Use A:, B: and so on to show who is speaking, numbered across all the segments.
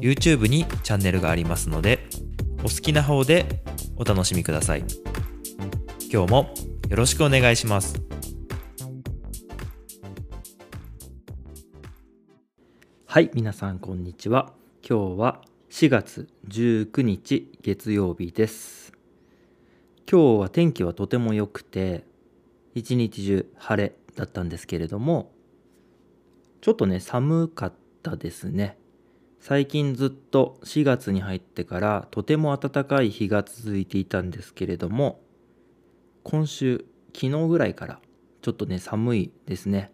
A: YouTube にチャンネルがありますのでお好きな方でお楽しみください今日もよろしくお願いします
B: はい、皆さんこんにちは。今日は4月19日月曜日です。今日は天気はとても良くて、一日中晴れだったんですけれども、ちょっとね、寒かったですね。最近ずっと4月に入ってからとても暖かい日が続いていたんですけれども、今週、昨日ぐらいからちょっとね、寒いですね。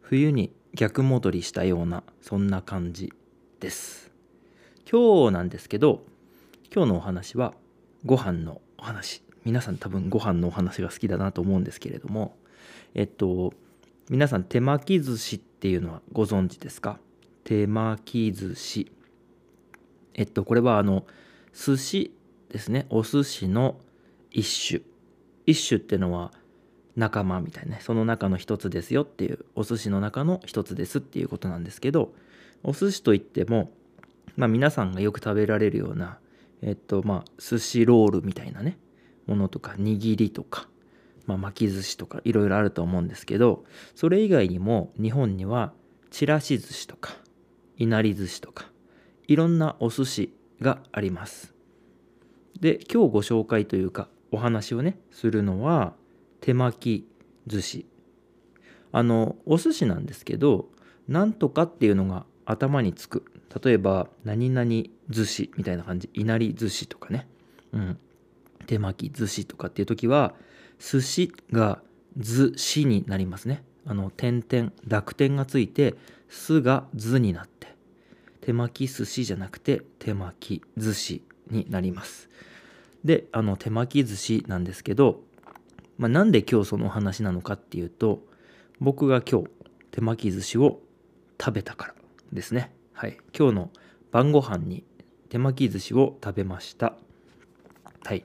B: 冬に逆戻りしたようなそんな感じです。今日なんですけど今日のお話はご飯のお話。皆さん多分ご飯のお話が好きだなと思うんですけれどもえっと皆さん手巻き寿司っていうのはご存知ですか？手巻き寿司。えっとこれはあの寿司ですね。お寿司の一種。一種ってのは仲間みたいなね。その中の一つですよっていうお寿司の中の一つですっていうことなんですけどお寿司といってもまあ皆さんがよく食べられるようなえっとまあ寿司ロールみたいなね。ものとか握りとか、まあ、巻き寿司とかいろいろあると思うんですけどそれ以外にも日本にはちらし寿司とかいなり寿司とかいろんなお寿司があります。で今日ご紹介というかお話をねするのは手巻き寿司。あのお寿司なんですけどなんとかっていうのが頭につく。例えば何々寿司みたいな感じ。いなり寿司とかね、うん、手巻き寿司とかっていう時は寿司が寿司になりますね。あの点々濁点がついてすが図になって。手巻き寿司じゃなくて手巻き寿司になります。であの手巻き寿司なんですけどまあ、なんで今日そのお話なのかっていうと僕が今日手巻き寿司を食べたからですね。はい。今日の晩ご飯に手巻き寿司を食べました。はい。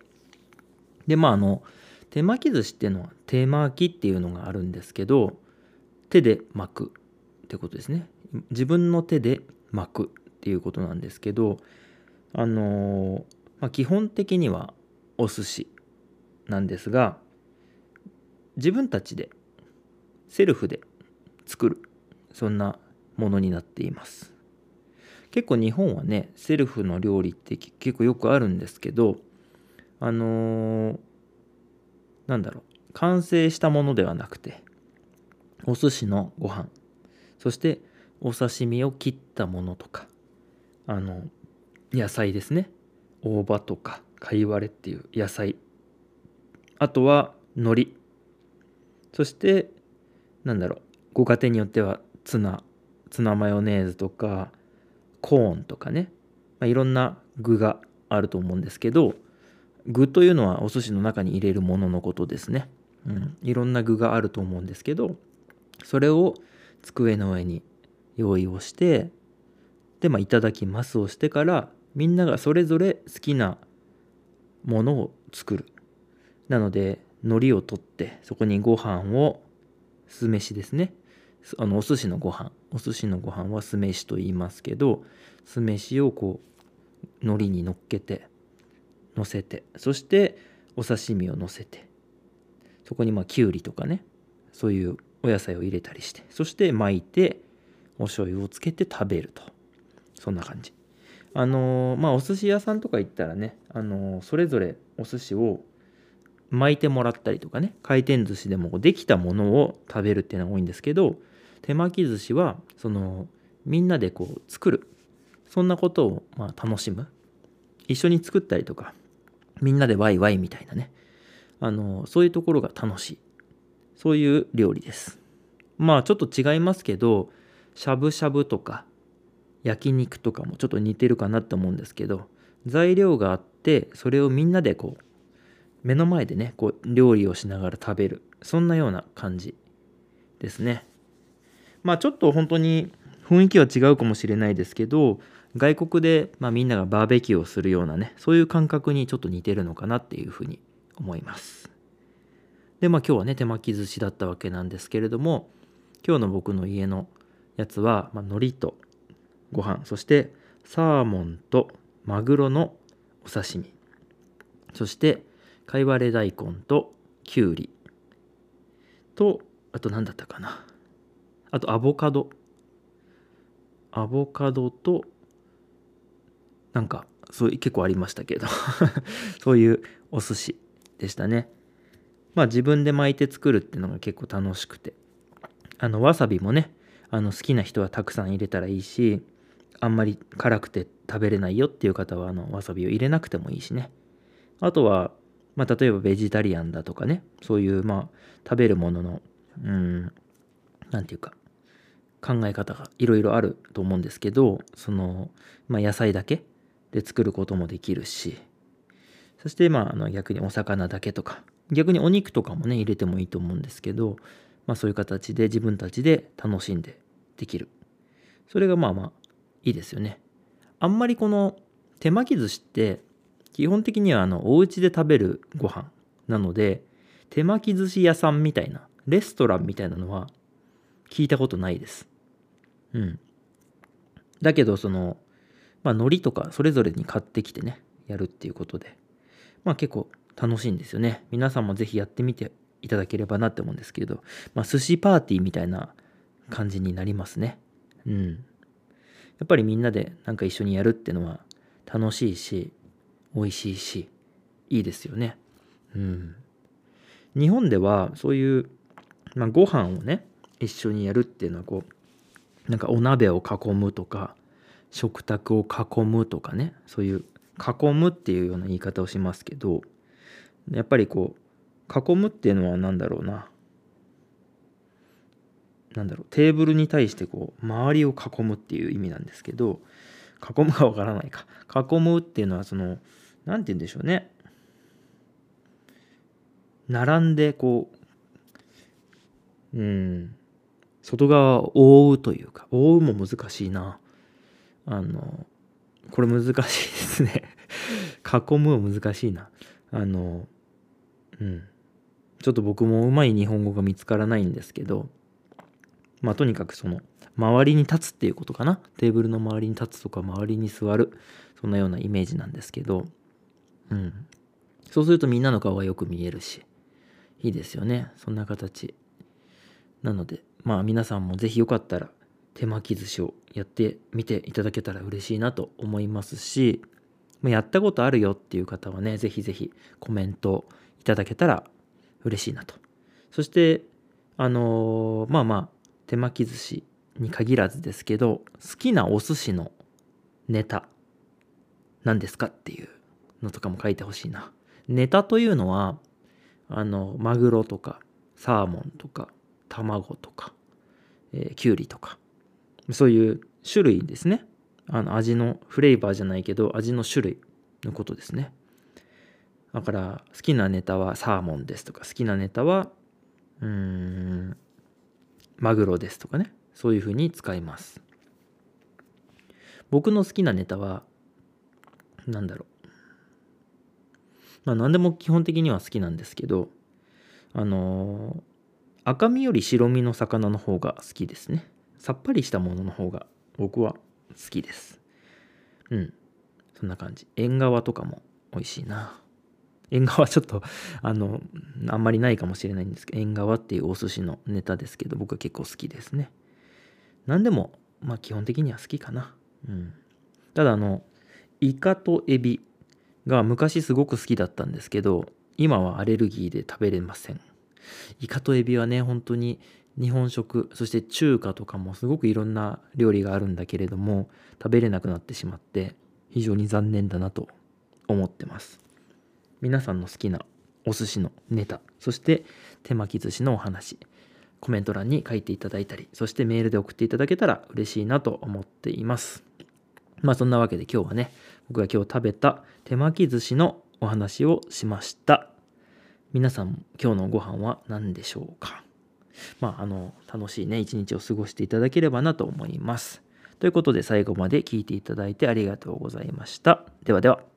B: でまああの手巻き寿司っていうのは手巻きっていうのがあるんですけど手で巻くってことですね。自分の手で巻くっていうことなんですけどあのまあ、基本的にはお寿司なんですが自分たちでセルフで作るそんなものになっています。結構日本はねセルフの料理って結構よくあるんですけどあのー、なんだろう完成したものではなくてお寿司のご飯そしてお刺身を切ったものとかあの野菜ですね。大葉とかかいわれっていう野菜。あとは海苔。そしてなんだろうご家庭によってはツナツナマヨネーズとかコーンとかね、まあ、いろんな具があると思うんですけど具というのはお寿司の中に入れるもののことですね、うん、いろんな具があると思うんですけどそれを机の上に用意をしてでまあいただきますをしてからみんながそれぞれ好きなものを作る。なので海苔を取ってそこにご飯を酢飯ですね。あのお寿司のご飯。お寿司のご飯は酢飯と言いますけど酢飯をこう海苔に乗っけて乗せてそしてお刺身を乗せてそこにまあきゅうりとかねそういうお野菜を入れたりしてそして巻いてお醤油をつけて食べると。そんな感じ。あのー、まあお寿司屋さんとか行ったらねあのー、それぞれお寿司を巻いてもらったりとかね回転寿司でもできたものを食べるっていうのが多いんですけど手巻き寿司はそのみんなでこう作るそんなことをまあ楽しむ一緒に作ったりとかみんなでワイワイみたいなねあのそういうところが楽しい。そういう料理です。まあちょっと違いますけどしゃぶしゃぶとか焼肉とかもちょっと似てるかなって思うんですけど材料があってそれをみんなでこう目の前でねこう料理をしながら食べるそんなような感じですね。まあちょっと本当に雰囲気は違うかもしれないですけど外国で、まあ、みんながバーベキューをするようなねそういう感覚にちょっと似てるのかなっていうふうに思います。でまあ今日はね手巻き寿司だったわけなんですけれども今日の僕の家のやつは、まあ、海苔とご飯そしてサーモンとマグロのお刺身そして貝割れ大根ときゅうりとあと何だったかな。あとアボカド。アボカドとなんかそういう結構ありましたけど そういうお寿司でしたね。まあ自分で巻いて作るっていうのが結構楽しくて。あのわさびもねあの好きな人はたくさん入れたらいいしあんまり辛くて食べれないよっていう方はあのわさびを入れなくてもいいしね。あとは、まあ、例えばベジタリアンだとかね。そういうまあ食べるもののうん何て言うか考え方がいろいろあると思うんですけどその、まあ、野菜だけで作ることもできるし。そしてまああの逆にお魚だけとか。逆にお肉とかもね入れてもいいと思うんですけど、まあ、そういう形で自分たちで楽しんでできる。それがまあまあいいですよね。あんまりこの手巻き寿司って基本的にはあのお家で食べるご飯なので手巻き寿司屋さんみたいなレストランみたいなのは聞いたことないです。うん。だけどそのまあ海苔とかそれぞれに買ってきてねやるっていうことでまあ結構楽しいんですよね。皆さんもぜひやってみていただければなって思うんですけれどまあ寿司パーティーみたいな感じになりますね。うん。やっぱりみんなでなんか一緒にやるっていうのは楽しいし美味しいしいいですよね。うん。日本ではそういう、まあ、ご飯をね一緒にやるっていうのはこうなんかお鍋を囲むとか食卓を囲むとかねそういう囲むっていうような言い方をしますけどやっぱりこう囲むっていうのは何だろうな。なんだろう。テーブルに対してこう周りを囲むっていう意味なんですけど囲むかわからないか。囲むっていうのはその何て言うんでしょうね。並んでこううん外側を覆うというか覆うも難しいな。あのこれ難しいですね。囲むも難しいな。あのうん。ちょっと僕もうまい日本語が見つからないんですけどまあとにかくその周りに立つっていうことかな？テーブルの周りに立つとか周りに座るそんなようなイメージなんですけどうん。そうするとみんなの顔がよく見えるしいいですよね。そんな形なのでまあ皆さんも是非よかったら手巻き寿司をやってみていただけたら嬉しいなと思いますしやったことあるよっていう方はね是非是非コメントいただけたら嬉しいなと。そしてあのー、まあまあ手巻き寿司に限らずですけど好きなお寿司のネタ何ですかっていうのとかも書いてほしいな。ネタというのはあのマグロとかサーモンとか卵とか、えー、きゅうりとかそういう種類ですね。あの味のフレーバーじゃないけど味の種類のことですね。だから好きなネタはサーモンですとか好きなネタはうんマグロですとかね。そういうふうに使います。僕の好きなネタは何だろう。まあ何でも基本的には好きなんですけどあのー、赤身より白身の魚の方が好きですね。さっぱりしたものの方が僕は好きです。うん。そんな感じ。縁側とかも美味しいな。縁側ちょっとあのあんまりないかもしれないんですけど縁側っていうお寿司のネタですけど僕は結構好きですね。何でもまあ基本的には好きかな。うん。ただあのイカとエビが昔すごく好きだったんですけど今はアレルギーで食べれません。イカとエビはね本当に日本食そして中華とかもすごくいろんな料理があるんだけれども食べれなくなってしまって非常に残念だなと思ってます。皆さんの好きなお寿司のネタそして手巻き寿司のお話コメント欄に書いていただいたりそしてメールで送っていただけたら嬉しいなと思っていますまあそんなわけで今日はね、僕が今日食べた手巻き寿司のお話をしました。皆さん今日のご飯は何でしょうか？まああの楽しいね一日を過ごしていただければなと思います。ということで最後まで聞いていただいてありがとうございました。ではでは。